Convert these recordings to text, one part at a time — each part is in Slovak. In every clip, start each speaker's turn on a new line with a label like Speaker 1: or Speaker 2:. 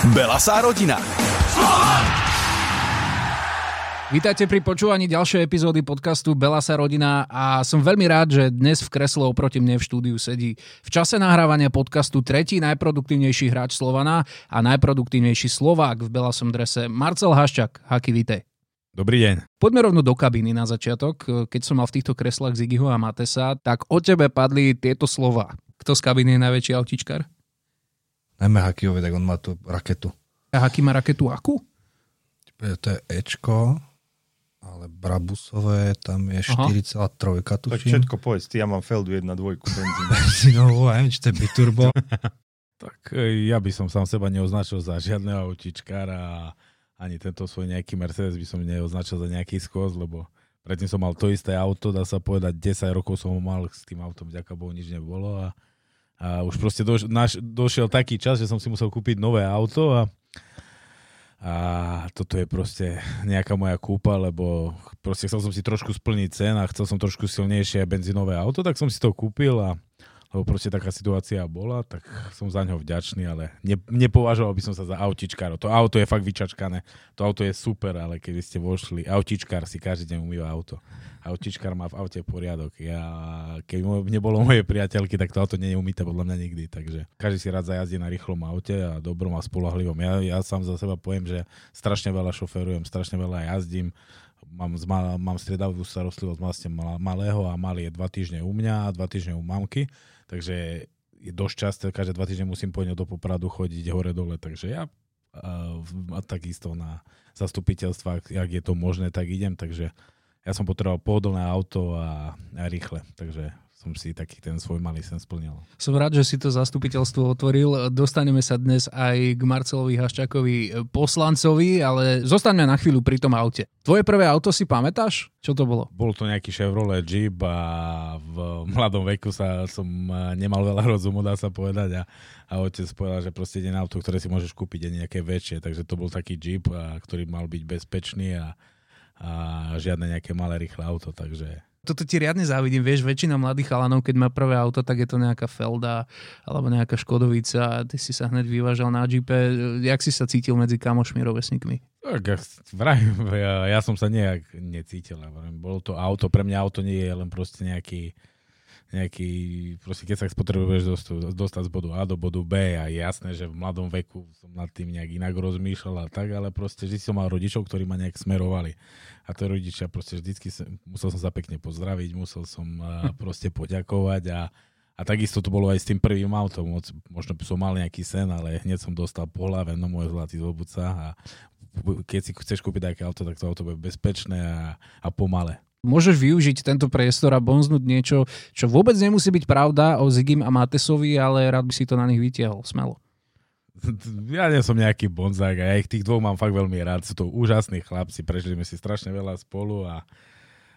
Speaker 1: Belasá rodina.
Speaker 2: Vítajte pri počúvaní ďalšej epizódy podcastu Belasa rodina a som veľmi rád, že dnes v kresle oproti mne v štúdiu sedí v čase nahrávania podcastu tretí najproduktívnejší hráč Slovana a najproduktívnejší Slovák v Belasom drese Marcel Haščák. Haki, vítej.
Speaker 3: Dobrý deň.
Speaker 2: Poďme rovno do kabíny na začiatok. Keď som mal v týchto kreslách Zigiho a Matesa, tak o tebe padli tieto slova. Kto z kabíny je najväčší autičkar?
Speaker 3: Najmä Hakiovi, tak on má tú raketu.
Speaker 2: A Haki má raketu akú?
Speaker 3: To je Ečko, ale Brabusové, tam je 4,3
Speaker 4: Tak
Speaker 3: tuším.
Speaker 4: všetko povedz, ty, ja mám Feldu 1.2 benzín.
Speaker 3: Benzinovú, neviem, či to je biturbo.
Speaker 5: Tak e, ja by som sám seba neoznačil za žiadneho autičkára a ani tento svoj nejaký Mercedes by som neoznačil za nejaký skos, lebo predtým som mal to isté auto, dá sa povedať, 10 rokov som ho mal, s tým autom vďaka Bohu nič nebolo a, a už proste doš, naš, došiel taký čas, že som si musel kúpiť nové auto a, a toto je proste nejaká moja kúpa, lebo proste chcel som si trošku splniť cen a chcel som trošku silnejšie benzínové auto, tak som si to kúpil a lebo proste taká situácia bola, tak som za ňo vďačný, ale ne, nepovažoval by som sa za autičkára. To auto je fakt vyčačkané, to auto je super, ale keby ste vošli, autičkár si každý deň umýva auto. Autičkár má v aute poriadok. Ja, keby nebolo mojej priateľky, tak to auto nie podľa mňa nikdy. Takže každý si rád zajazdí na rýchlom aute a dobrom a spolahlivom. Ja, ja sám za seba poviem, že strašne veľa šoferujem, strašne veľa jazdím. Mám, mám striedavú starostlivosť vlastne mal- malého a malý je dva týždne u mňa a dva týždne u mamky. Takže je dosť často, každé dva týždne musím po ňo do Popradu chodiť hore-dole, takže ja a, takisto na zastupiteľstvách, ak je to možné, tak idem, takže ja som potreboval pohodlné auto a, a rýchle, takže som si taký ten svoj malý sen splnil.
Speaker 2: Som rád, že si to zastupiteľstvo otvoril. Dostaneme sa dnes aj k Marcelovi Haščákovi poslancovi, ale zostaňme na chvíľu pri tom aute. Tvoje prvé auto si pamätáš? Čo to bolo?
Speaker 5: Bol to nejaký Chevrolet Jeep a v mladom veku sa som eh, nemal veľa rozumu, dá sa povedať a, a otec povedal, že proste ide na auto, ktoré si môžeš kúpiť je nejaké väčšie, takže to bol taký Jeep, a, ktorý mal byť bezpečný a, a žiadne nejaké malé rýchle auto, takže
Speaker 2: Toto ti riadne závidím, vieš, väčšina mladých chalanov, keď má prvé auto, tak je to nejaká Felda alebo nejaká Škodovica a ty si sa hneď vyvážal na Jeepe. Jak si sa cítil medzi kamošmi, rovesníkmi?
Speaker 5: Tak, ja, vrajím, ja, ja som sa nejak necítil. Bolo to auto, pre mňa auto nie je len proste nejaký, nejaký proste keď sa potrebuješ dostať, dostať z bodu A do bodu B a jasné, že v mladom veku som nad tým nejak inak rozmýšľal a tak, ale proste vždy som mal rodičov, ktorí ma nejak smerovali. A to rodičia proste vždycky, sa, musel som sa pekne pozdraviť, musel som proste poďakovať a, a takisto to bolo aj s tým prvým autom. Možno som mal nejaký sen, ale hneď som dostal po hlave, no môj zlatý zobudca a keď si chceš kúpiť také auto, tak to auto bude bezpečné a, a pomalé.
Speaker 2: Môžeš využiť tento priestor a bonznúť niečo, čo vôbec nemusí byť pravda o Zigim a Matesovi, ale rád by si to na nich vytiahol. Smelo.
Speaker 5: Ja nie som nejaký bonzák a ja ich tých dvoch mám fakt veľmi rád. Sú to úžasní chlapci, prežili sme si strašne veľa spolu a,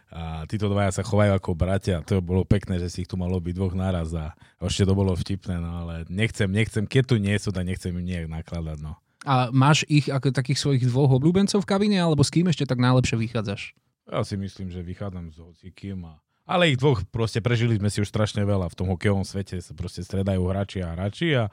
Speaker 5: a títo dvaja sa chovajú ako bratia. To bolo pekné, že si ich tu malo byť dvoch naraz a ešte to bolo vtipné, no ale nechcem, nechcem, keď tu nie sú, tak nechcem im nejak nakladať, no.
Speaker 2: A máš ich ako takých svojich dvoch obľúbencov v kabíne, alebo s kým ešte tak najlepšie vychádzaš?
Speaker 5: Ja si myslím, že vychádzam s hocikým a ale ich dvoch proste prežili sme si už strašne veľa. V tom hokejovom svete sa proste stredajú hráči a hráči a,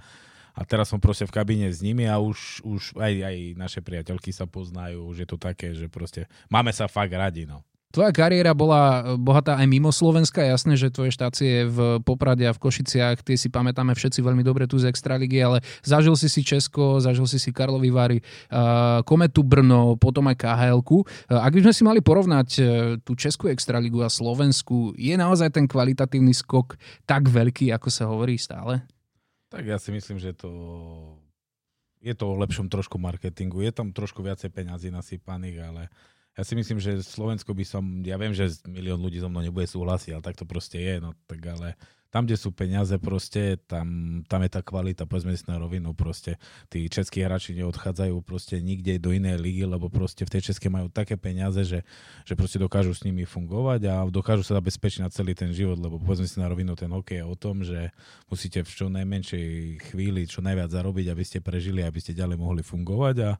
Speaker 5: a teraz som proste v kabíne s nimi a už, už aj, aj naše priateľky sa poznajú, už je to také, že proste máme sa fakt radi, no.
Speaker 2: Tvoja kariéra bola bohatá aj mimo Slovenska, jasné, že tvoje štácie v Poprade a v Košiciach, tie si pamätáme všetci veľmi dobre tu z Extraligy, ale zažil si si Česko, zažil si si Karlovy Vary, uh, Kometu Brno, potom aj khl Ak by sme si mali porovnať tú Českú Extraligu a Slovensku, je naozaj ten kvalitatívny skok tak veľký, ako sa hovorí stále?
Speaker 5: Tak ja si myslím, že to je to o lepšom trošku marketingu. Je tam trošku viacej peňazí nasypaných, ale ja si myslím, že Slovensko by som, ja viem, že milión ľudí so mnou nebude súhlasiť, ale tak to proste je, no tak ale tam, kde sú peniaze proste, tam, tam je tá kvalita, povedzme si na rovinu proste. Tí českí hráči neodchádzajú proste nikde do inej ligy, lebo proste v tej českej majú také peniaze, že, že proste dokážu s nimi fungovať a dokážu sa zabezpečiť na celý ten život, lebo povedzme si na rovinu, ten hokej je o tom, že musíte v čo najmenšej chvíli čo najviac zarobiť, aby ste prežili, aby ste ďalej mohli fungovať a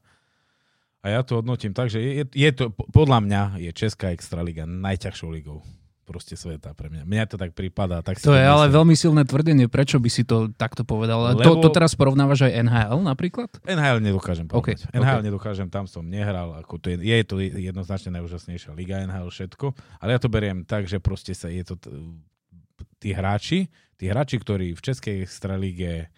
Speaker 5: a ja to hodnotím tak, že je, je to, podľa mňa je Česká extraliga najťažšou ligou. proste sveta pre mňa. Mňa to tak prípada. Tak
Speaker 2: To je ale
Speaker 5: myslím.
Speaker 2: veľmi silné tvrdenie. Prečo by si to takto povedal?
Speaker 5: Lebo-
Speaker 2: To, to teraz porovnávaš aj NHL napríklad?
Speaker 5: NHL nedokážem povedať.
Speaker 2: OK,
Speaker 5: NHL
Speaker 2: OK.
Speaker 5: nedokážem, tam som nehral. Ako to je, je to jednoznačne najúžasnejšia liga NHL, všetko. Ale ja to beriem tak, že proste sa je to... T- tí hráči, tí hráči, ktorí v Českej extralíge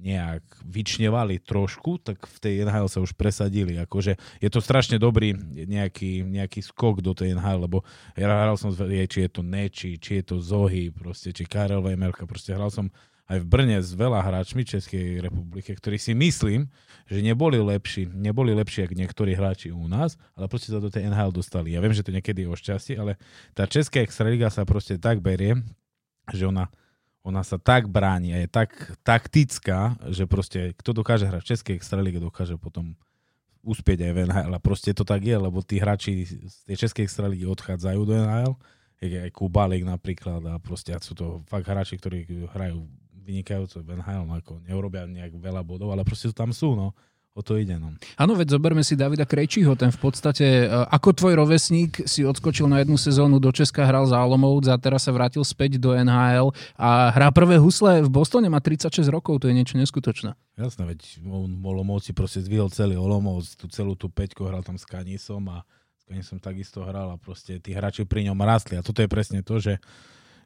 Speaker 5: nejak vyčnevali trošku, tak v tej NHL sa už presadili. Akože je to strašne dobrý nejaký, nejaký skok do tej NHL, lebo ja hral som, či je to Neči, či je to Zohy, proste, či Karel Vejmelka, proste hral som aj v Brne s veľa hráčmi Českej republiky, ktorí si myslím, že neboli lepší, neboli lepší ako niektorí hráči u nás, ale proste sa do tej NHL dostali. Ja viem, že to niekedy je o šťastie, ale tá Česká extraliga sa proste tak berie, že ona, ona sa tak bráni a je tak taktická, že proste kto dokáže hrať v Českej extralíge, dokáže potom uspieť aj v NHL. A proste to tak je, lebo tí hráči z tej Českej extralígy odchádzajú do NHL, aj Kubalik napríklad a proste sú to fakt hráči, ktorí hrajú vynikajúco v NHL, no ako neurobia nejak veľa bodov, ale proste tam sú, no. O to ide, no.
Speaker 2: Áno, veď zoberme si Davida Krejčího, ten v podstate, e, ako tvoj rovesník si odskočil na jednu sezónu do Česka, hral za Olomouc a teraz sa vrátil späť do NHL a hrá prvé husle v Bostone, má 36 rokov, to je niečo neskutočné.
Speaker 5: Jasné, veď on v Olomouci proste zdvihol celý Olomouc, tú celú tú peťku hral tam s Kanisom a s Kanisom takisto hral a proste tí hráči pri ňom rastli a toto je presne to, že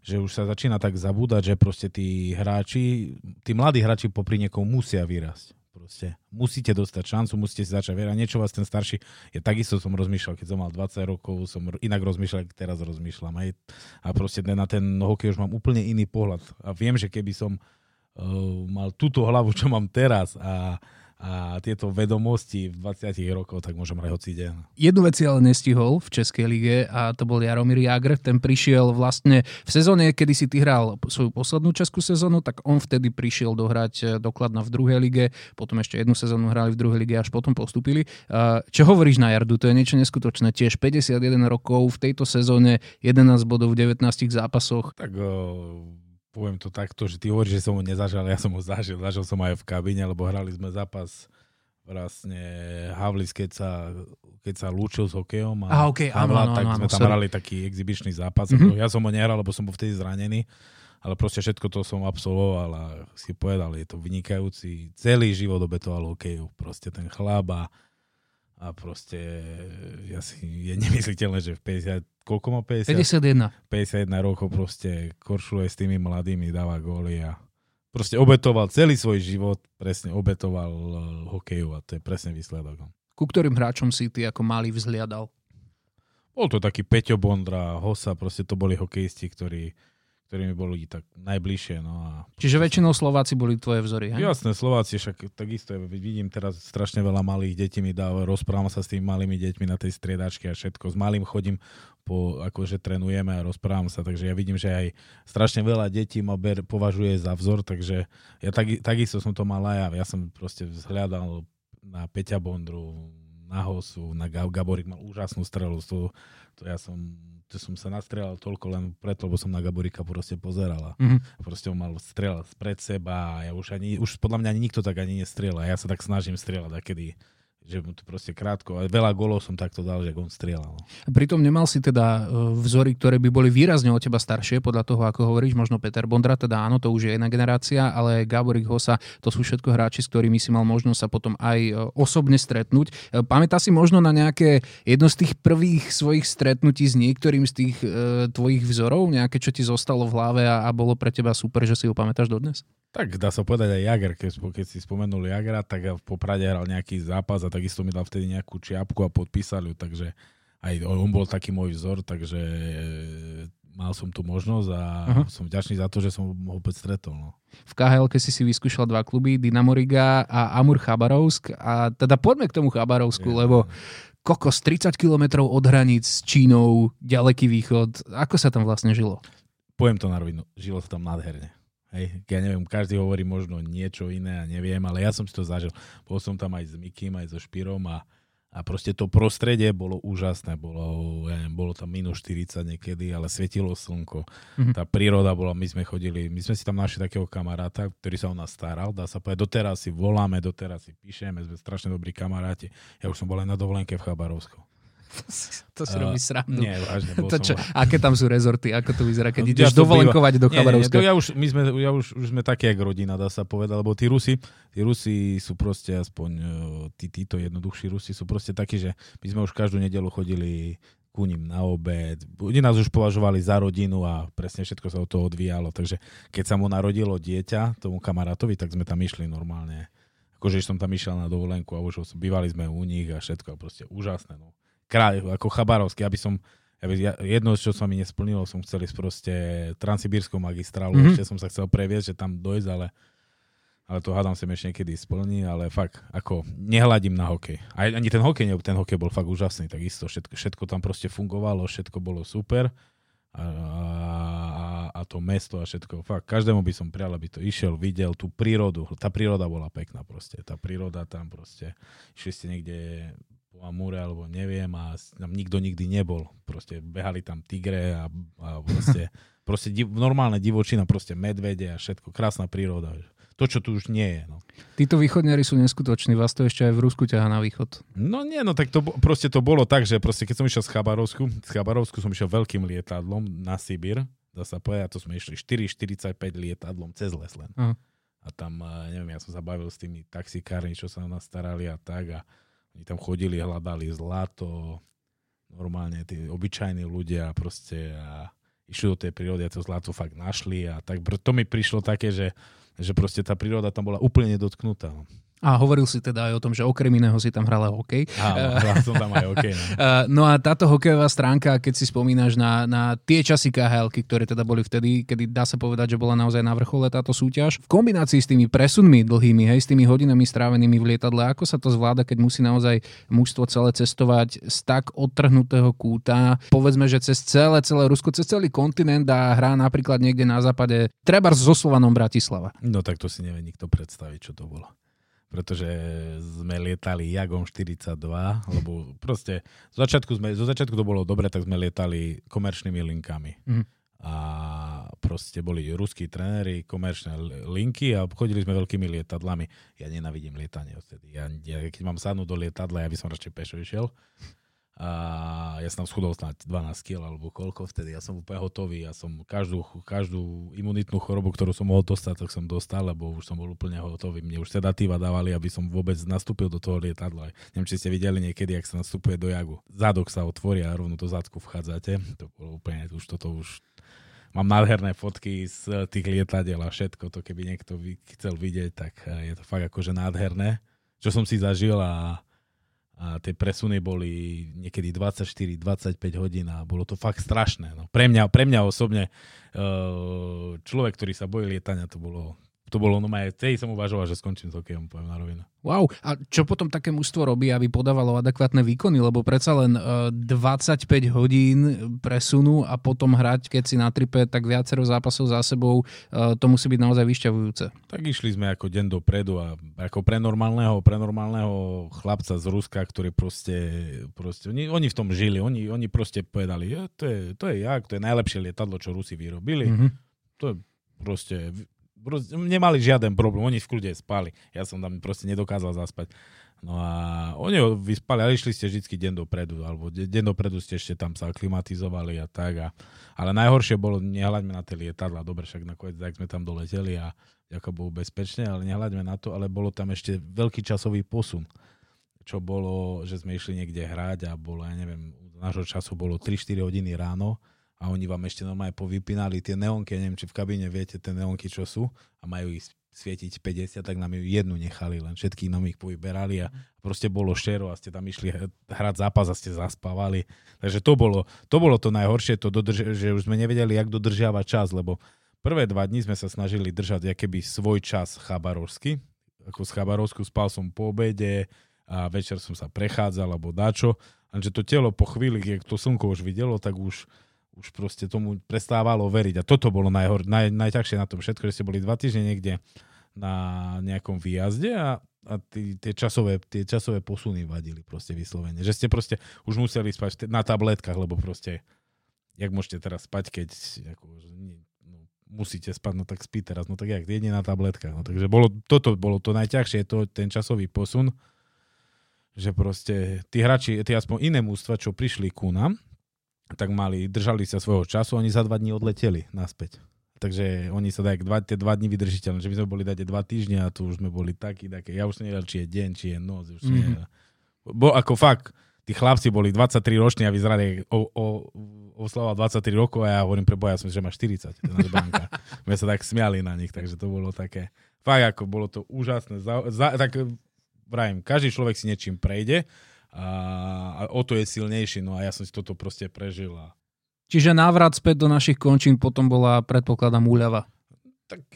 Speaker 5: že už sa začína tak zabúdať, že proste tí hráči, tí mladí hráči popri niekom musia vyrásť. Proste musíte dostať šancu, musíte si začať verať. Niečo vás ten starší, ja takisto som rozmýšľal, keď som mal 20 rokov, som inak rozmýšľal, ako teraz rozmýšľam. Aj, a proste na ten hokej už mám úplne iný pohľad. A viem, že keby som uh, mal túto hlavu, čo mám teraz a, a tieto vedomosti v 20 rokoch, tak môžem hrať hoci deň.
Speaker 2: Jednu vec si ale nestihol v Českej lige a to bol Jaromír Jagr. Ten prišiel vlastne v sezóne, kedy si ty hral svoju poslednú českú sezónu, tak on vtedy prišiel dohrať e, dokladna v druhej lige, potom ešte jednu sezónu hrali v druhej lige, až potom postupili. Uh, Čo hovoríš na Jardu? To je niečo neskutočné. Tiež 51 rokov v tejto sezóne, 11 bodov v 19 zápasoch.
Speaker 5: Tak uh, poviem to takto, že ty hovoríš, že som ho nezažil, ja som ho zažil. Zažil som aj v kabíne, lebo hrali sme zápas vlastne Havlis, keď sa, keď sa lúčil s hokejom a
Speaker 2: okej, áno,
Speaker 5: Havla,
Speaker 2: áno,
Speaker 5: tak
Speaker 2: áno,
Speaker 5: sme tam
Speaker 2: sorry.
Speaker 5: hrali taký exibičný zápas.
Speaker 2: Mhm.
Speaker 5: Ja som ho nehral, lebo som bol vtedy zranený, ale proste všetko to som absolvoval a si povedal, je to vynikajúci, celý život obetoval hokeju, proste ten chlap a, a proste ja si, je nemysliteľné, že v 50, koľko má 50?
Speaker 2: 51.
Speaker 5: 51 rokov proste koršuluje s tými mladými, dáva góly a proste obetoval celý svoj život, presne obetoval uh, hokeju a to je presne výsledok. no.
Speaker 2: Ku ktorým hráčom si ty ako malý vzhliadal?
Speaker 5: Bol to taký Peťo Bondra, Hosa, proste to boli hokejisti, ktorí, ktorí mi boli tak najbližšie. No a
Speaker 2: Čiže väčšinou Slováci boli tvoje vzory, hej?
Speaker 5: Jasné, Slováci, však takisto vidím teraz strašne veľa malých detí mi dá, rozprávam sa s tými malými deťmi na tej striedačke a všetko. S malým chodím, po, akože trénujeme a rozprávam sa, takže ja vidím, že aj strašne veľa detí ma ber, považuje za vzor, takže ja tak, takisto som to mal aj ja. Ja som proste vzhľadal na Peťa Bondru, na Hosu, na Gab- Gaborik mal úžasnú strelu. To, to ja som, som sa nastrelal toľko len preto, lebo som na Gaborika proste pozerala.
Speaker 2: Mhm.
Speaker 5: Proste on mal strieľať pred seba a ja už ani, už podľa mňa ani nikto tak ani nestrieľa. Ja sa tak snažím strieľať, a kedy že mu to proste krátko, ale veľa golov som takto dal, že on strieľal. no.
Speaker 2: Pritom nemal si teda e, vzory, ktoré by boli výrazne od teba staršie, podľa toho, ako hovoríš, možno Peter Bondra, teda áno, to už je jedna generácia, ale Gáborik Hosa, to sú všetko hráči, s ktorými si mal možnosť sa potom aj e, osobne stretnúť. E, Pamätá si možno na nejaké jedno z tých prvých svojich stretnutí s niektorým z tých e, tvojich vzorov, nejaké, čo ti zostalo v hlave a, a bolo pre teba super, že si ho pamätáš dodnes?
Speaker 5: Tak dá sa povedať aj Jager, keď, keď si spomenul Jagera, tak ja v Poprade hral nejaký zápas a takisto mi dal vtedy nejakú čiapku a podpísali ju, takže aj on bol taký môj vzor, takže e, mal som tu možnosť a
Speaker 2: Aha.
Speaker 5: som vďačný za to, že som ho opäť stretol. No.
Speaker 2: V KHL si si vyskúšal dva kluby, Dynamo Riga a Amur Chabarovsk. A teda poďme k tomu Chabarovsku,
Speaker 5: Je.
Speaker 2: lebo kokos 30 kilometrov od hraníc s Čínou, ďaleký východ. Ako sa tam vlastne žilo?
Speaker 5: poviem to na rovinu, žilo sa tam nádherne. Hej, ja neviem, každý hovorí možno niečo iné a neviem, ale ja som si to zažil. Bol som tam aj s Mikým, aj so Špirom a, a proste to prostredie bolo úžasné. Bolo, ja neviem, bolo tam minus 40 niekedy, ale svietilo slnko.
Speaker 2: Mhm.
Speaker 5: Tá príroda bola, my sme chodili, my sme si tam našli takého kamaráta, ktorý sa o nás staral, dá sa povedať, doteraz si voláme, doteraz si píšeme, sme strašne dobrí kamaráti. Ja už som bol aj na dovolenke v Chabarovsku.
Speaker 2: to si robí srandu.
Speaker 5: Nie, vážne, bol
Speaker 2: To
Speaker 5: som...
Speaker 2: čo, aké tam sú rezorty? Ako to vyzerá, keď
Speaker 5: No,
Speaker 2: ideš
Speaker 5: ja
Speaker 2: dovolenkovať do
Speaker 5: Nie, nie, nie,
Speaker 2: Chabarovska?
Speaker 5: ja už, my sme, ja už, už sme také, jak rodina, dá sa povedať, lebo tí Rusi, tí Rusi sú proste aspoň, e, tí, títo jednoduchší Rusi sú proste takí, že my sme už každú nedelu chodili ku ním na obed. Oni nás už považovali za rodinu a presne všetko sa od toho odvíjalo. Takže keď sa mu narodilo dieťa, tomu kamarátovi, tak sme tam išli normálne. Akože som tam išiel na dovolenku a už bývali sme u nich a všetko a proste úžasné. No. Kraj, ako Chabarovský, aby som jedno, čo sa mi nesplnilo, som chcel ísť proste transsibírskou magistrálu,
Speaker 2: Mhm.
Speaker 5: mm-hmm. ešte som sa chcel previesť, že tam dojsť, ale, ale to hádam sa ešte niekedy splní, ale fakt, ako nehľadím na hokej. Aj, ani ten hokej, ten hokej bol fakt úžasný, takisto všetko, všetko tam proste fungovalo, všetko bolo super a, a, a to mesto a všetko, fakt, každému by som prial, aby to išiel, videl tú prírodu, tá príroda bola pekná proste, tá príroda tam proste, išli ste niekde po Amúre alebo neviem a tam nikto nikdy nebol, proste behali tam tigre a, a proste, proste div, normálne divočina, proste medvede a všetko, krásna príroda, to, čo tu už nie je, no.
Speaker 2: Títo východňari sú neskutoční, vás to ešte aj v Rusku ťaha na východ.
Speaker 5: No nie, no tak to proste to bolo tak, že proste keď som išiel z Chabarovsku, z Chabarovsku som išiel veľkým lietadlom na Sibír, dá sa povedať, a to sme išli 4,45 lietadlom cez les len.
Speaker 2: Aha.
Speaker 5: A tam, eh, neviem, ja som sa bavil s tými taxikármi, čo sa o nás starali a tak a oni tam chodili, hľadali zlato, normálne tí obyčajní ľudia proste a išli do tej prírody a to zlato fakt našli a tak to mi prišlo také, že, že proste tá príroda tam bola úplne nedotknutá.
Speaker 2: A hovoril si teda aj o tom, že okrem iného si tam hrala hokej.
Speaker 5: Áno, hral som tam aj OK. No.
Speaker 2: Uh, no a táto hokejová stránka, keď si spomínaš na, na tie časy khl ktoré teda boli vtedy, kedy dá sa povedať, že bola naozaj na vrchole táto súťaž, v kombinácii s tými presunmi dlhými, hej, s tými hodinami strávenými v lietadle, ako sa to zvláda, keď musí naozaj mužstvo celé cestovať z tak odtrhnutého kúta, povedzme, že cez celé, celé Rusko, cez celý kontinent a hrá napríklad niekde na západe, treba so Slovanom Bratislava.
Speaker 5: no tak to si nevie nikto predstaviť, čo to bolo. Pretože sme lietali Jagom 42, lebo proste zo začiatku, sme, zo začiatku to bolo dobre, tak sme lietali komerčnými linkami.
Speaker 2: Mhm.
Speaker 5: A proste boli ruskí tréneri, komerčné linky a chodili sme veľkými lietadlami. Ja nenavidím lietanie odtedy. Ja, ja, keď mám sadnúť do lietadla, ja by som radšej pešo išiel. A ja som tam schudol snáď 12 kg alebo koľko vtedy. Ja som úplne hotový. Ja som každú, každú imunitnú chorobu, ktorú som mohol dostať, tak som dostal, lebo už som bol úplne hotový. Mne už sedatíva dávali, aby som vôbec nastúpil do toho lietadla. Neviem, či ste videli niekedy, ak sa nastupuje do jagu. Zadok sa otvorí a rovno do zadku vchádzate. To bolo úplne, už toto už Mám nádherné fotky z tých lietadiel a všetko to, keby niekto chcel vidieť, tak eh, je to fakt akože nádherné, čo som si zažil a, a tie presuny boli niekedy 24-25 hodín a bolo to fakt strašné. No. Pre, mňa, pre mňa osobne eh, človek, ktorý sa bojí lietania, to bolo, to bolo no aj tej som uvažoval, že skončím s hokejom, poviem na rovinu.
Speaker 2: Wow, a čo potom také mužstvo robí, aby podávalo adekvátne výkony, lebo predsa len e, 25 hodín presunu a potom hrať, keď si na tripe, tak viacero zápasov za sebou, e, to musí byť naozaj vyšťavujúce.
Speaker 5: Tak išli sme ako deň dopredu a ako pre normálneho, pre normálneho chlapca z Ruska, ktorý proste, proste oni, oni v tom žili, oni, oni proste povedali, ja, to, je, to je jak, to je najlepšie lietadlo, čo Rusi vyrobili.
Speaker 2: Mhm.
Speaker 5: To je proste, nemali žiaden problém, oni v kľude spali. Ja som tam proste nedokázal zaspať. No a oni ho vyspali, ale išli ste vždy deň dopredu, alebo de- deň dopredu ste ešte tam sa aklimatizovali a tak. A, ale najhoršie bolo, nehľaďme na tie lietadla, dobre, však nakoniec tak sme tam doleteli a ako bolo bezpečne, ale nehľaďme na to, ale bolo tam ešte veľký časový posun čo bolo, že sme išli niekde hrať a bolo, ja neviem, nášho času bolo 3-4 hodiny ráno a oni vám ešte normálne povypínali tie neonky, ja neviem, či v kabíne viete tie neonky, čo sú a majú ich svietiť 50, tak nám ju jednu nechali, len všetky nám ich povyberali a proste bolo šero a ste tam išli hr- hrať zápas a ste zaspávali. Takže to bolo to, bolo to najhoršie, to dodrž- že už sme nevedeli, jak dodržiavať čas, lebo prvé dva dní sme sa snažili držať keby svoj čas chabarovsky. Ako z Chabarovsku spal som po obede a večer som sa prechádzal alebo dačo. Lenže to telo po chvíli, keď to slnko už videlo, tak už, už proste tomu prestávalo veriť. A toto bolo najhor, naj, najťažšie na tom všetko, že ste boli dva týždne niekde na nejakom výjazde a, a tí, tie, časové, tie časové posuny vadili proste vyslovene. Že ste proste už museli spať na tabletkách, lebo proste jak môžete teraz spať, keď ako, no, musíte spať, no tak spí teraz, no tak jak, jedine na tabletkách. No, takže bolo, toto bolo to najťažšie, to, ten časový posun, že proste tí hráči, tí aspoň iné mústva, čo prišli ku nám, tak mali, držali sa svojho času, oni za dva dní odleteli naspäť. Takže oni sa dajú dva, tie dva dní vydržiteľné, že my sme boli dať dva týždne a tu už sme boli takí, také. Ja už som nevedel, či je deň, či je noc. Už mm-hmm. Bo ako fakt, tí chlapci boli 23 roční a vyzerali o, o, oslava 23 rokov a ja hovorím pre boja, som, že má 40. Ten banka. my sa tak smiali na nich, takže to bolo také, fakt ako bolo to úžasné. Za, za, tak vrajím, každý človek si niečím prejde a, a o to je silnejší, no a ja som si toto proste prežil. A...
Speaker 2: Čiže návrat späť do našich končín potom bola, predpokladám, úľava.
Speaker 5: Tak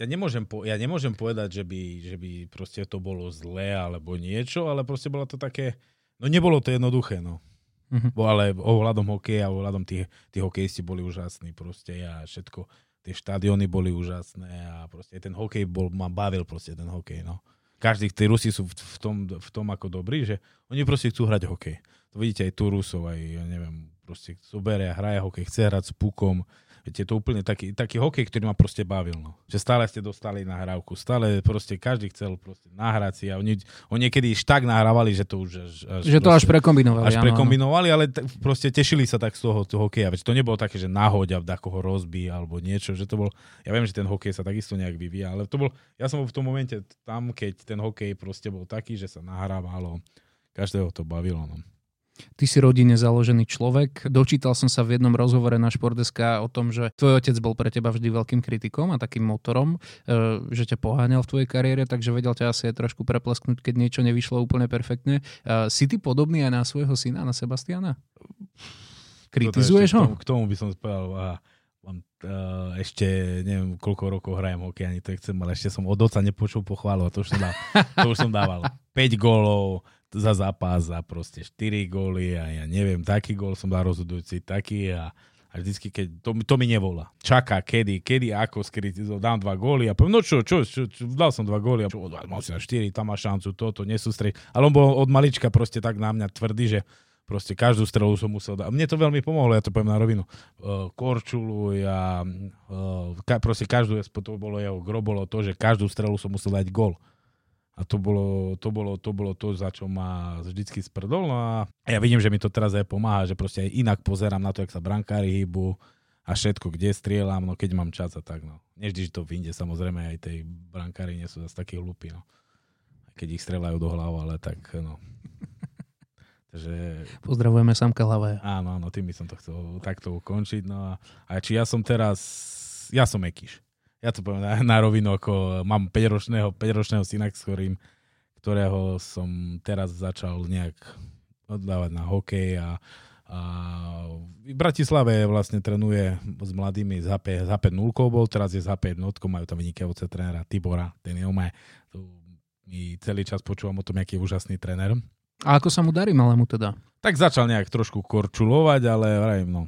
Speaker 5: ja nemôžem, po, ja nemôžem povedať, že by, že by proste to bolo zlé alebo niečo, ale proste bolo to také, no nebolo to jednoduché, no. Uh-huh. Bo, ale ohľadom hokeja, ohľadom tých, tí hokejisti boli úžasní proste a všetko, tie štadióny boli úžasné a proste ten hokej bol, ma bavil proste ten hokej, no každý, tí Rusi sú v, tom, v tom ako dobrí, že oni proste chcú hrať hokej. To vidíte aj tu Rusov, aj ja neviem, proste zoberie a hraje hokej, chce hrať s pukom, Viete, je to úplne taký, taký hokej, ktorý ma proste bavil. No. Že stále ste dostali nahrávku, stále proste každý chcel proste nahrať si a oni, oni niekedy iš tak nahrávali, že to už až,
Speaker 2: až Že to proste, až prekombinovali.
Speaker 5: Až prekombinovali, ale t- proste tešili sa tak z toho, toho hokeja. Veď to nebolo také, že nahoď a koho rozbí alebo niečo, že to bol, ja viem, že ten hokej sa takisto nejak vyvíja, ale to bol, ja som bol v tom momente tam, keď ten hokej proste bol taký, že sa nahrávalo, každého to bavilo. No.
Speaker 2: Ty si rodine založený človek. Dočítal som sa v jednom rozhovore na Športeska o tom, že tvoj otec bol pre teba vždy veľkým kritikom a takým motorom, e, že ťa poháňal v tvojej kariére, takže vedel ťa asi aj trošku preplesknúť, keď niečo nevyšlo úplne perfektne. E, si ty podobný aj na svojho syna, na Sebastiana? Kritizuješ ho?
Speaker 5: K tomu, k tomu by som povedal, a mám uh, ešte neviem, koľko rokov hrajem hokej, ani to chcem, ale ešte som od oca nepočul pochválu a to už som dával. to už som dával. 5 gólov, za zápas a proste 4 góly a ja neviem, taký gól som dal rozhodujúci, taký a, a vždycky, keď, to, to mi nevolá. Čaká, kedy, kedy, ako skritizoval, dám dva góly a poviem, no čo, čo, čo, čo dal som dva góly a čo, mal si na 4, tam má šancu, toto, nesústrej. Ale on bol od malička proste tak na mňa tvrdý, že proste každú strelu som musel dať. Mne to veľmi pomohlo, ja to poviem na rovinu. Uh, Korčulu, ja, ka, proste každú, to bolo jeho gro, to, že každú strelu som musel dať gól. A to bolo, to bolo, to bolo to, za čo ma vždycky sprdol. No a ja vidím, že mi to teraz aj pomáha, že proste aj inak pozerám na to, jak sa brankári hýbu a všetko, kde strieľam, no keď mám čas a tak. No. Nevždy, že to vyjde, samozrejme aj tej brankári nie sú zase takí hlupí. No. Keď ich strelajú do hlavu, ale tak no.
Speaker 2: Takže... Pozdravujeme Samka Hlavé.
Speaker 5: Áno, áno, tým by som to chcel takto ukončiť. No a, a či ja som teraz, ja som Mekyš ja to poviem na, na rovinu, ako mám 5-ročného, 5-ročného syna, s ktorým, ktorého som teraz začal nejak oddávať na hokej a, a v Bratislave vlastne trenuje s mladými z HP, z HP 0 bol, teraz je z HP 1, majú tam vynikajúce trénera Tibora, ten je omaj, my celý čas počúvam o tom, aký je úžasný tréner.
Speaker 2: A ako sa mu darí malému teda?
Speaker 5: Tak začal nejak trošku korčulovať, ale vrajím, no,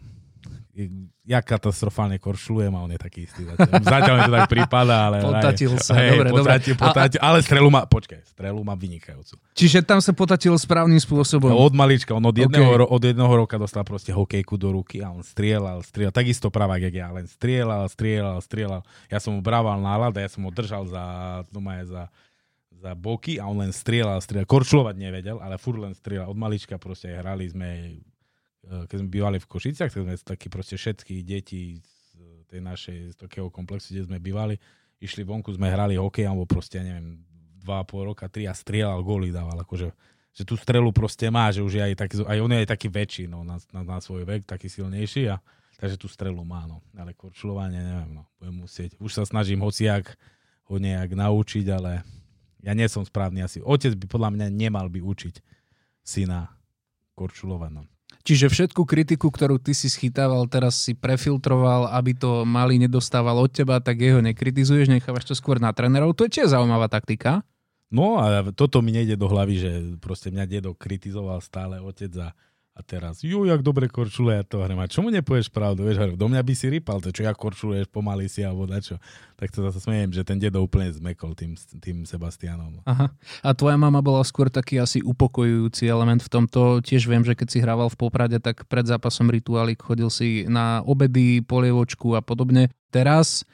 Speaker 5: ja katastrofálne koršulujem a on je taký istý. Zatiaľ, zatiaľ mi to tak prípada, ale...
Speaker 2: Potatil aj, sa, hej, dobre,
Speaker 5: potatil, dobre. Potatil, ale strelu má, počkaj, strelu má vynikajúcu.
Speaker 2: Čiže tam sa potatil správnym spôsobom.
Speaker 5: No, od malička, on od jedného, okay. od jedného roka dostal proste hokejku do ruky a on strieľal, strieľal, takisto pravák, jak ja, len strieľal, strieľal, strieľal. Ja som mu brával nálad a ja som ho držal za, no za, za boky a on len strieľal, strieľal. Korčulovať nevedel, ale furt len strieľal. Od malička proste hrali sme keď sme bývali v Košiciach, tak sme takí proste všetky deti z tej našej, z takého komplexu, kde sme bývali, išli vonku, sme hrali hokej, alebo proste, neviem, dva a pol roka, tri a strieľal, góly dával, akože že tú strelu proste má, že už je aj taký, aj on je aj taký väčší, no, na, na, na svoj vek, taký silnejší a takže tú strelu má, no. Ale korčulovanie, neviem, no, budem musieť. Už sa snažím hociak ho nejak naučiť, ale ja nie som správny asi. Otec by podľa mňa nemal by učiť syna korčulovať, no.
Speaker 2: Čiže všetku kritiku, ktorú ty si schytával, teraz si prefiltroval, aby to mali nedostával od teba, tak jeho nekritizuješ, nechávaš to skôr na trénerov. To je tiež zaujímavá taktika.
Speaker 5: No a toto mi nejde do hlavy, že proste mňa dedo kritizoval stále otec za a teraz, ju, jak dobre korčule, ja to hrem. A čomu nepovieš pravdu? Vieš, do mňa by si rypal, to čo ja korčuluješ, pomaly si alebo čo. Tak to zase smejem, že ten dedo úplne zmekol tým, tým Sebastianom.
Speaker 2: Aha. A tvoja mama bola skôr taký asi upokojujúci element v tomto. Tiež viem, že keď si hrával v Poprade, tak pred zápasom rituálik chodil si na obedy, polievočku a podobne. Teraz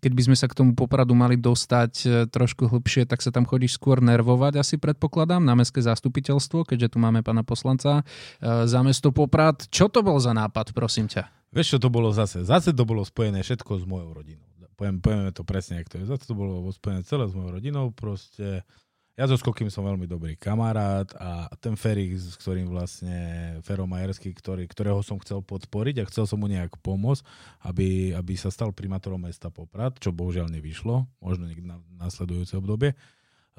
Speaker 2: keď by sme sa k tomu Popradu mali dostať e, trošku hlbšie, tak sa tam chodíš skôr nervovať, asi predpokladám, na mestské zastupiteľstvo, keďže tu máme pána poslanca e, za mesto Poprad. Čo to bol za nápad, prosím ťa?
Speaker 5: Vieš, čo to bolo zase? Zase to bolo spojené všetko s mojou rodinou. Poviem, povieme to presne, ako to je. Zase to bolo spojené celé s mojou rodinou. Proste ja so Skokým som veľmi dobrý kamarát a ten Ferik, s ktorým vlastne, Fero Majersky, ktorý, ktorého som chcel podporiť a chcel som mu nejak pomôcť, aby, aby sa stal primátorom mesta Poprad, čo bohužiaľ nevyšlo, možno niekde na nasledujúce obdobie.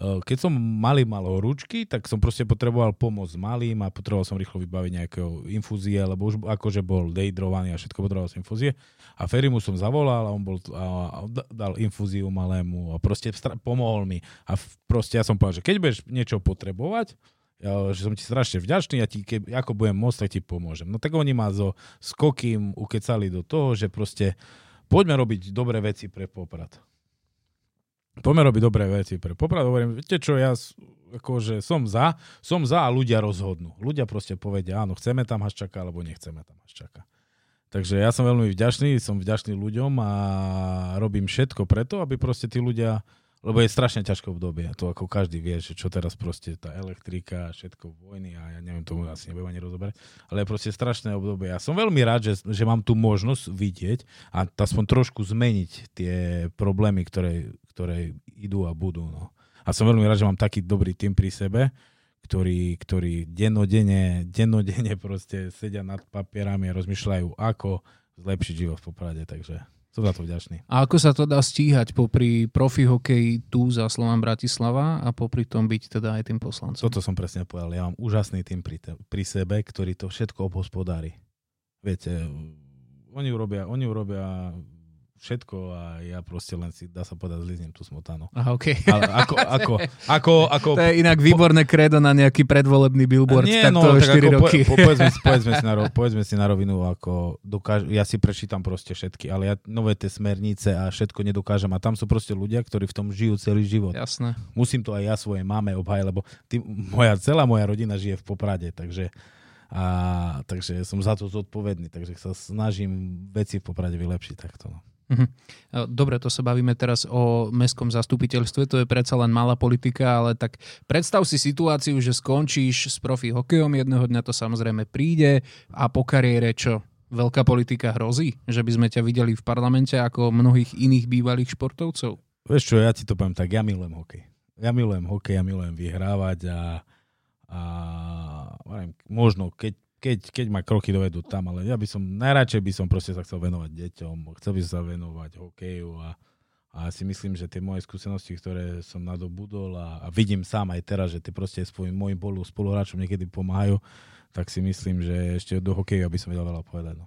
Speaker 5: Eh, keď som malý mal horúčky, tak som proste potreboval pomôcť malým a potreboval som rýchlo vybaviť nejaké infúzie, lebo už akože bol dejdrovaný a všetko potreboval som infúzie. A Ferimu som zavolal a on bol, a, a dal infúziu malému a proste stra- pomohol mi. A proste ja som povedal, že keď budeš niečo potrebovať, ja, že som ti strašne vďačný a ti, ke, ako budem môcť, tak ti pomôžem. No tak oni ma so skokým ukecali do toho, že proste poďme robiť dobré veci pre Poprad poďme robiť dobré veci. Pre poprad hovorím, viete čo, ja akože som za, som za a ľudia rozhodnú. Ľudia proste povedia, áno, chceme tam Haščaka, alebo nechceme tam Haščaka. Takže ja som veľmi vďačný, som vďačný ľuďom a robím všetko preto, aby proste tí ľudia lebo je strašne ťažké obdobie. To ako každý vie, že čo teraz proste tá elektrika, všetko vojny a ja neviem, tomu asi nebudem ani rozoberať. Ale je proste strašné obdobie. Ja som veľmi rád, že, že mám tu možnosť vidieť a aspoň trošku zmeniť tie problémy, ktoré, ktoré idú a budú. No. A som veľmi rád, že mám taký dobrý tým pri sebe, ktorí, ktorí dennodenne, dennodenne proste sedia nad papierami a rozmýšľajú, ako zlepšiť život v Poprade. Takže som za to vďačný.
Speaker 2: A ako sa to dá stíhať popri profi hokeji tu za Slovan Bratislava a popri tom byť teda aj tým poslancom?
Speaker 5: Toto som presne povedal. Ja mám úžasný tým pri, te, pri sebe, ktorý to všetko obhospodári. Viete, oni urobia, oni urobia všetko a ja proste len si, dá sa povedať, zliznem tú smotanu.
Speaker 2: Aha, okay.
Speaker 5: Ale ako, ako, ako, ako,
Speaker 2: to je inak výborné kredo na nejaký predvolebný billboard, nie, tak no, to tak 4 ako, roky. Po,
Speaker 5: povedzme, si, povedzme, si na, povedzme si na rovinu, ako dokáž, ja si prečítam proste všetky, ale ja nové tie smernice a všetko nedokážem a tam sú proste ľudia, ktorí v tom žijú celý život.
Speaker 2: Jasné.
Speaker 5: Musím to aj ja svojej máme obhaj, lebo tý, moja, celá moja rodina žije v Poprade, takže a, takže som za to zodpovedný, takže sa snažím veci v Poprade vylepšiť takto. No.
Speaker 2: Mhm. Dobre, to sa bavíme teraz o mestskom zastupiteľstve, to je predsa len malá politika, ale tak predstav si situáciu, že skončíš s profi hokejom, jedného dňa to samozrejme príde a po kariére čo? Veľká politika hrozí? Že by sme ťa videli v parlamente ako mnohých iných bývalých športovcov?
Speaker 5: Vieš čo, ja ti to poviem tak, ja milujem hokej. Ja milujem hokej, ja milujem vyhrávať a, a možno keď keď, keď ma kroky dovedú tam, ale ja by som, najradšej by som proste sa chcel venovať deťom, chcel by som sa venovať hokeju a, a si myslím, že tie moje skúsenosti, ktoré som nadobudol a, a vidím sám aj teraz, že tie proste svojim môjim bolu spoluhráčom niekedy pomáhajú, tak si myslím, že ešte do hokeju by som vedel veľa povedať. No.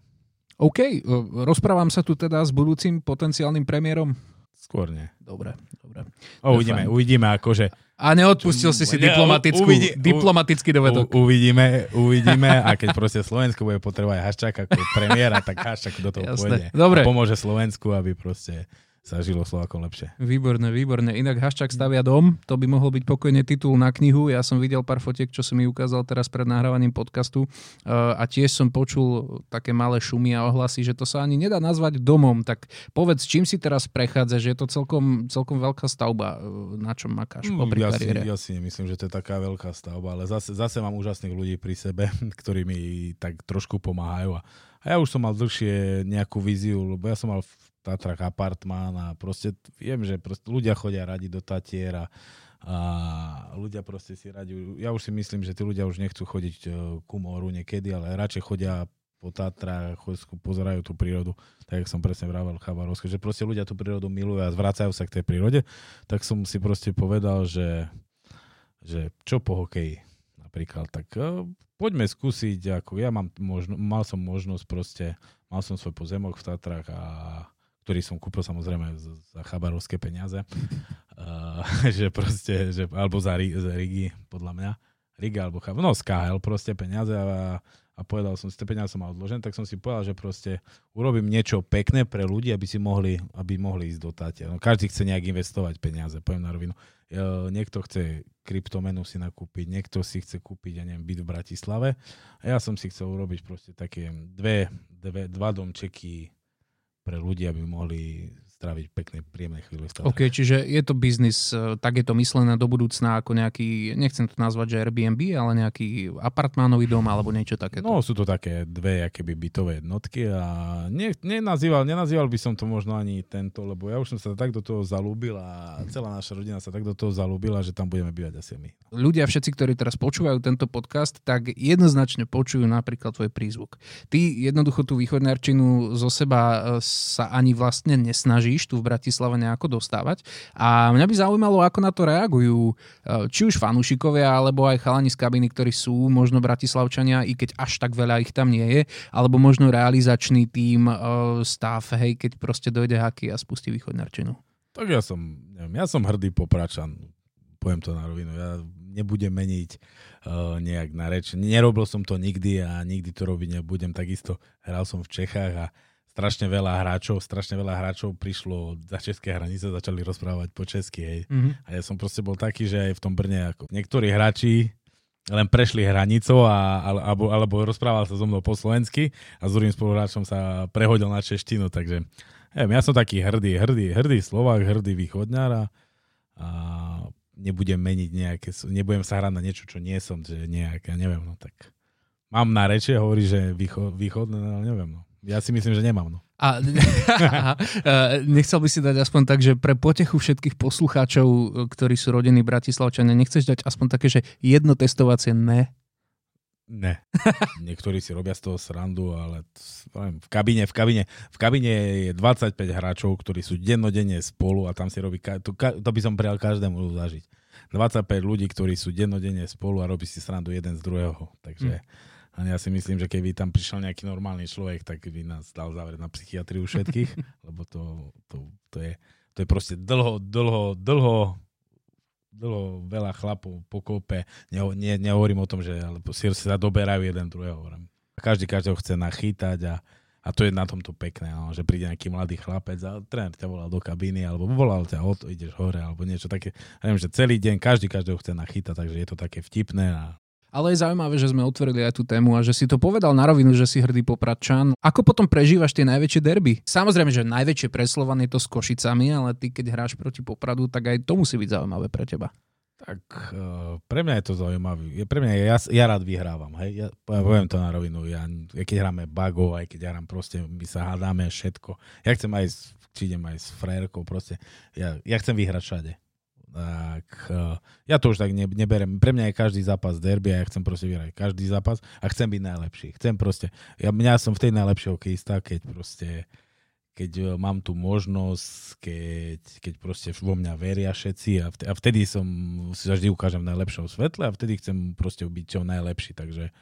Speaker 2: OK, rozprávam sa tu teda s budúcim potenciálnym premiérom.
Speaker 5: Skôr nie.
Speaker 2: Dobre, dobre.
Speaker 5: O, uvidíme, uvidíme, akože
Speaker 2: a neodpustil si si diplomatickú, uvidí, diplomatický dovedok.
Speaker 5: U, uvidíme, uvidíme a keď proste Slovensko bude potrebovať Haščák ako premiéra, tak Haščák do toho Jasné. pôjde.
Speaker 2: Dobre.
Speaker 5: A pomôže Slovensku, aby proste sa žilo Slovakom lepšie.
Speaker 2: Výborné, výborné. Inak Haščák stavia dom, to by mohol byť pokojne titul na knihu. Ja som videl pár fotiek, čo som mi ukázal teraz pred nahrávaním podcastu uh, a tiež som počul také malé šumy a ohlasy, že to sa ani nedá nazvať domom. Tak povedz, čím si teraz prechádza, že je to celkom, celkom veľká stavba, uh, na čom makáš mm,
Speaker 5: ja Si, ja si nemyslím, že to je taká veľká stavba, ale zase, zase mám úžasných ľudí pri sebe, ktorí mi tak trošku pomáhajú a a ja už som mal dlhšie nejakú víziu, lebo ja som mal v Tatrach apartmán a proste viem, že proste ľudia chodia radi do Tatiera a ľudia proste si radi, ja už si myslím, že tí ľudia už nechcú chodiť e, ku moru niekedy, ale radšej chodia po Tatrách, pozerajú tú prírodu, tak jak som presne vravel Chabarovské, že proste ľudia tú prírodu milujú a zvracajú sa k tej prírode, tak som si proste povedal, že, že čo po hokeji napríklad, tak uh, poďme skúsiť, ako ja mám možno, mal som možnosť proste, mal som svoj pozemok v Tatrách a ktorý som kúpil samozrejme za chabarovské peniaze, uh, že proste, že, alebo za, za Rigi, podľa mňa, Riga alebo Chabar, no z KHL proste peniaze a, a povedal som si, tie peniaze som mal odložené, tak som si povedal, že proste urobím niečo pekné pre ľudí, aby si mohli, aby mohli ísť do Tatia. No, každý chce nejak investovať peniaze, poviem na rovinu. Niekto chce kryptomenu si nakúpiť, niekto si chce kúpiť, ja neviem, byt v Bratislave. A ja som si chcel urobiť proste také dve, dve, dva domčeky pre ľudí, aby mohli stráviť pekné, príjemné chvíle.
Speaker 2: OK, čiže je to biznis, e, tak je to myslené do budúcna ako nejaký, nechcem to nazvať, že Airbnb, ale nejaký apartmánový dom alebo niečo takéto.
Speaker 5: No sú to také dve akéby bytové jednotky a ne, nenazýval, nenazýval by som to možno ani tento, lebo ja už som sa tak do toho zalúbil a celá naša rodina sa tak do toho zalúbila, že tam budeme bývať asi my.
Speaker 2: Ľudia všetci, ktorí teraz počúvajú tento podcast, tak jednoznačne počujú napríklad tvoj prízvuk. Ty jednoducho tú východnárčinu zo seba e, sa ani vlastne nesnažíš tu v Bratislave nejako dostávať. A mňa by zaujímalo, ako na to reagujú e, či už fanúšikovia, alebo aj chalani z kabiny, ktorí sú možno bratislavčania, i keď až tak veľa ich tam nie je, alebo možno realizačný tým e, stav, hej, keď proste dojde haky a spustí východnárčinu.
Speaker 5: Tak ja som, neviem, ja som hrdý popračan, poviem to na rovinu. Ja nebudem meniť uh, nejak na reč. Nerobil som to nikdy a nikdy to robiť nebudem. Takisto hral som v Čechách a strašne veľa hráčov, strašne veľa hráčov prišlo za české hranice, začali rozprávať po česky, hej. Mm-hmm. A ja som proste bol taký, že aj v tom Brne, ako niektorí hráči len prešli hranicu a, alebo, alebo rozprával sa so mnou po slovensky a s druhým spoluhráčom sa prehodil na češtinu, takže neviem, ja som taký hrdý, hrdý, hrdý Slovák, hrdý východňar a, a nebudem meniť nejaké, nebudem sa hrať na niečo, čo nie som, že nejak, ja neviem, no tak mám na reči, hovorí, že východ, východné, no neviem, no. Ja si myslím, že nemám. No.
Speaker 2: A, nechcel by si dať aspoň tak, že pre potechu všetkých poslucháčov, ktorí sú rodení Bratislavčania, nechceš dať aspoň také, že jedno testovacie ne?
Speaker 5: Ne. Niektorí si robia z toho srandu, ale v kabine, v kabine, v kabine je 25 hráčov, ktorí sú dennodenne spolu a tam si robí, to, to by som prijal každému zažiť. 25 ľudí, ktorí sú dennodenne spolu a robí si srandu jeden z druhého. Takže mm a ja si myslím, že keby tam prišiel nejaký normálny človek, tak by nás dal zavrieť na psychiatriu všetkých, lebo to, to, to, je, to je proste dlho, dlho, dlho, dlho veľa chlapov pokope. Ne, ne, nehovorím o tom, že ale si sa doberajú jeden druhého. Každý každého chce nachýtať a, a to je na tomto pekné, no, že príde nejaký mladý chlapec a tréner ťa volal do kabíny, alebo volal ťa, o to ideš hore, alebo niečo také. Ja neviem, že celý deň každý každého chce nachýtať, takže je to také vtipné a
Speaker 2: ale je zaujímavé, že sme otvorili aj tú tému a že si to povedal na rovinu, že si hrdý Popradčan. Ako potom prežívaš tie najväčšie derby? Samozrejme, že najväčšie preslovan je to s Košicami, ale ty keď hráš proti Popradu, tak aj to musí byť zaujímavé pre teba.
Speaker 5: Tak uh, pre mňa je to zaujímavé. Pre mňa ja, ja rád vyhrávam. Hej? Ja poviem to na rovinu. Ja, keď hráme bago, aj keď hrám proste, my sa hádame všetko. Ja chcem aj, či idem aj s frérkou, proste. Ja, ja chcem vyhrať všade tak uh, ja to už tak ne, neberem. Pre mňa je každý zápas derby a ja chcem proste vyhrať každý zápas a chcem byť najlepší. Chcem proste, ja, mňa som v tej najlepšej hokejista, keď proste keď uh, mám tú možnosť, keď, keď proste vo mňa veria všetci a vtedy, a vtedy som si vždy ukážem v najlepšom svetle a vtedy chcem proste byť čo najlepší, takže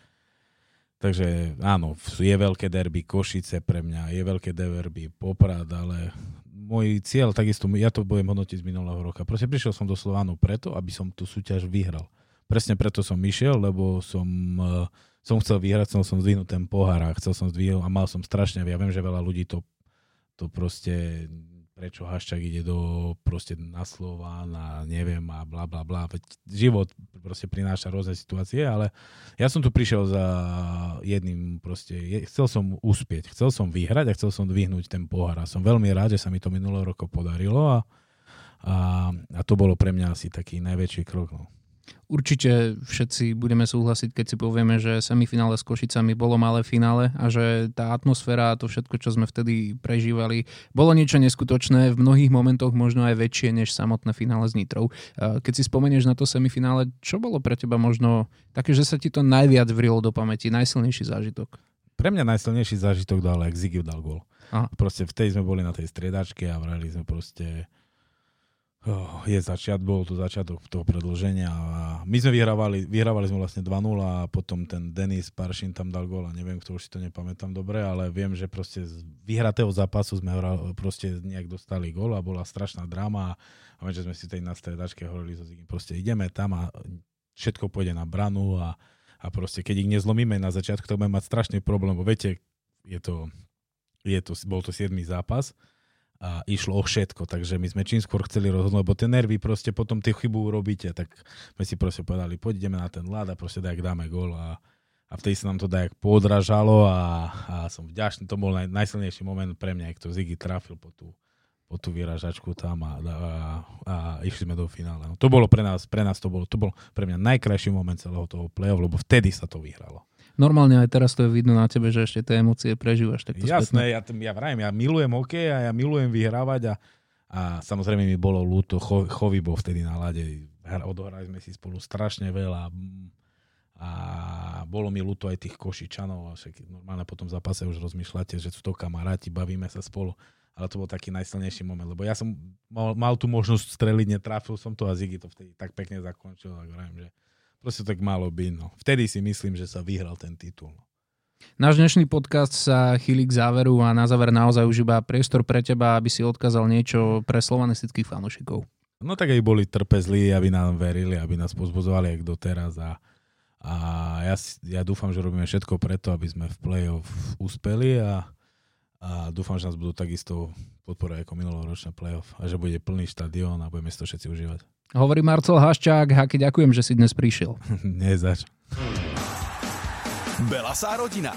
Speaker 5: Takže áno, je veľké derby Košice pre mňa, je veľké derby Poprad, ale môj cieľ, takisto, ja to budem hodnotiť z minulého roka. Proste prišiel som do Slovánu preto, aby som tú súťaž vyhral. Presne preto som išiel, lebo som, uh, som chcel vyhrať, chcel som zdvihnúť ten pohár a chcel som zdvihnúť a mal som strašne, ja viem, že veľa ľudí to, to proste prečo Haščák ide do proste na slova, na neviem a bla bla bla. Život proste prináša rôzne situácie, ale ja som tu prišiel za jedným proste, chcel som uspieť, chcel som vyhrať a chcel som dvihnúť ten pohár a som veľmi rád, že sa mi to minulého roku podarilo a, a, a to bolo pre mňa asi taký najväčší krok. No.
Speaker 2: Určite všetci budeme súhlasiť, keď si povieme, že semifinále s Košicami bolo malé finále a že tá atmosféra a to všetko, čo sme vtedy prežívali, bolo niečo neskutočné, v mnohých momentoch možno aj väčšie než samotné finále s Nitrou. Keď si spomenieš na to semifinále, čo bolo pre teba možno také, že sa ti to najviac vrilo do pamäti, najsilnejší zážitok?
Speaker 5: Pre mňa najsilnejší zážitok dal, ak dal gol. Proste v tej sme boli na tej striedačke a vrali sme proste Oh, je začiat, bol to začiatok toho predlženia a my sme vyhrávali, vyhrávali sme vlastne 2-0 a potom ten Denis Paršin tam dal gól a neviem, kto už si to nepamätám dobre, ale viem, že proste z vyhratého zápasu sme proste nejak dostali gól a bola strašná dráma a viem, že sme si tej na stredačke hovorili so Zigim, proste ideme tam a všetko pôjde na branu a, a proste keď ich nezlomíme na začiatku, to budeme mať strašný problém, bo viete, je to, je to, bol to 7. zápas a išlo o všetko, takže my sme čím skôr chceli rozhodnúť, lebo tie nervy proste potom tie chybu urobíte, tak sme si proste povedali, poďme na ten ľad a proste dajak dáme gól a, a vtedy sa nám to dajak podražalo a, a som vďačný, to bol naj, najsilnejší moment pre mňa, ak to Ziggy trafil po tú, po tú vyražačku tam a, a, a išli sme do finále. No, to bolo pre nás, pre nás to bolo, to bol pre mňa najkrajší moment celého toho play-off, lebo vtedy sa to vyhralo.
Speaker 2: Normálne aj teraz to je vidno na tebe, že ešte tie emócie prežívaš. Tak to
Speaker 5: Jasné, ja, ja vrajím, ja milujem hokej a ja milujem vyhrávať a, a samozrejme mi bolo ľúto, Cho, Chovy bol vtedy na lade, odohrali sme si spolu strašne veľa a bolo mi ľúto aj tých Košičanov a však normálne po tom zápase už rozmýšľate, že sú to kamaráti, bavíme sa spolu ale to bol taký najsilnejší moment, lebo ja som mal, mal tú možnosť streliť, netrafil som to a Ziggy to vtedy tak pekne zakončil, tak vravím, že proste tak malo byť. No. Vtedy si myslím, že sa vyhral ten titul.
Speaker 2: Náš dnešný podcast sa chýli k záveru a na záver naozaj už iba priestor pre teba, aby si odkázal niečo pre slovanistických fanúšikov.
Speaker 5: No tak aj boli trpezlí, aby nám verili, aby nás pozbuzovali aj doteraz a, a ja, ja dúfam, že robíme všetko preto, aby sme v play-off uspeli a, a dúfam, že nás budú takisto podporovať ako minuloročné playoff a že bude plný štadión a budeme si to všetci užívať.
Speaker 2: Hovorí Marcel Haščák, Haky, ďakujem, že si dnes prišiel.
Speaker 5: Nezač.
Speaker 1: Belasá rodina.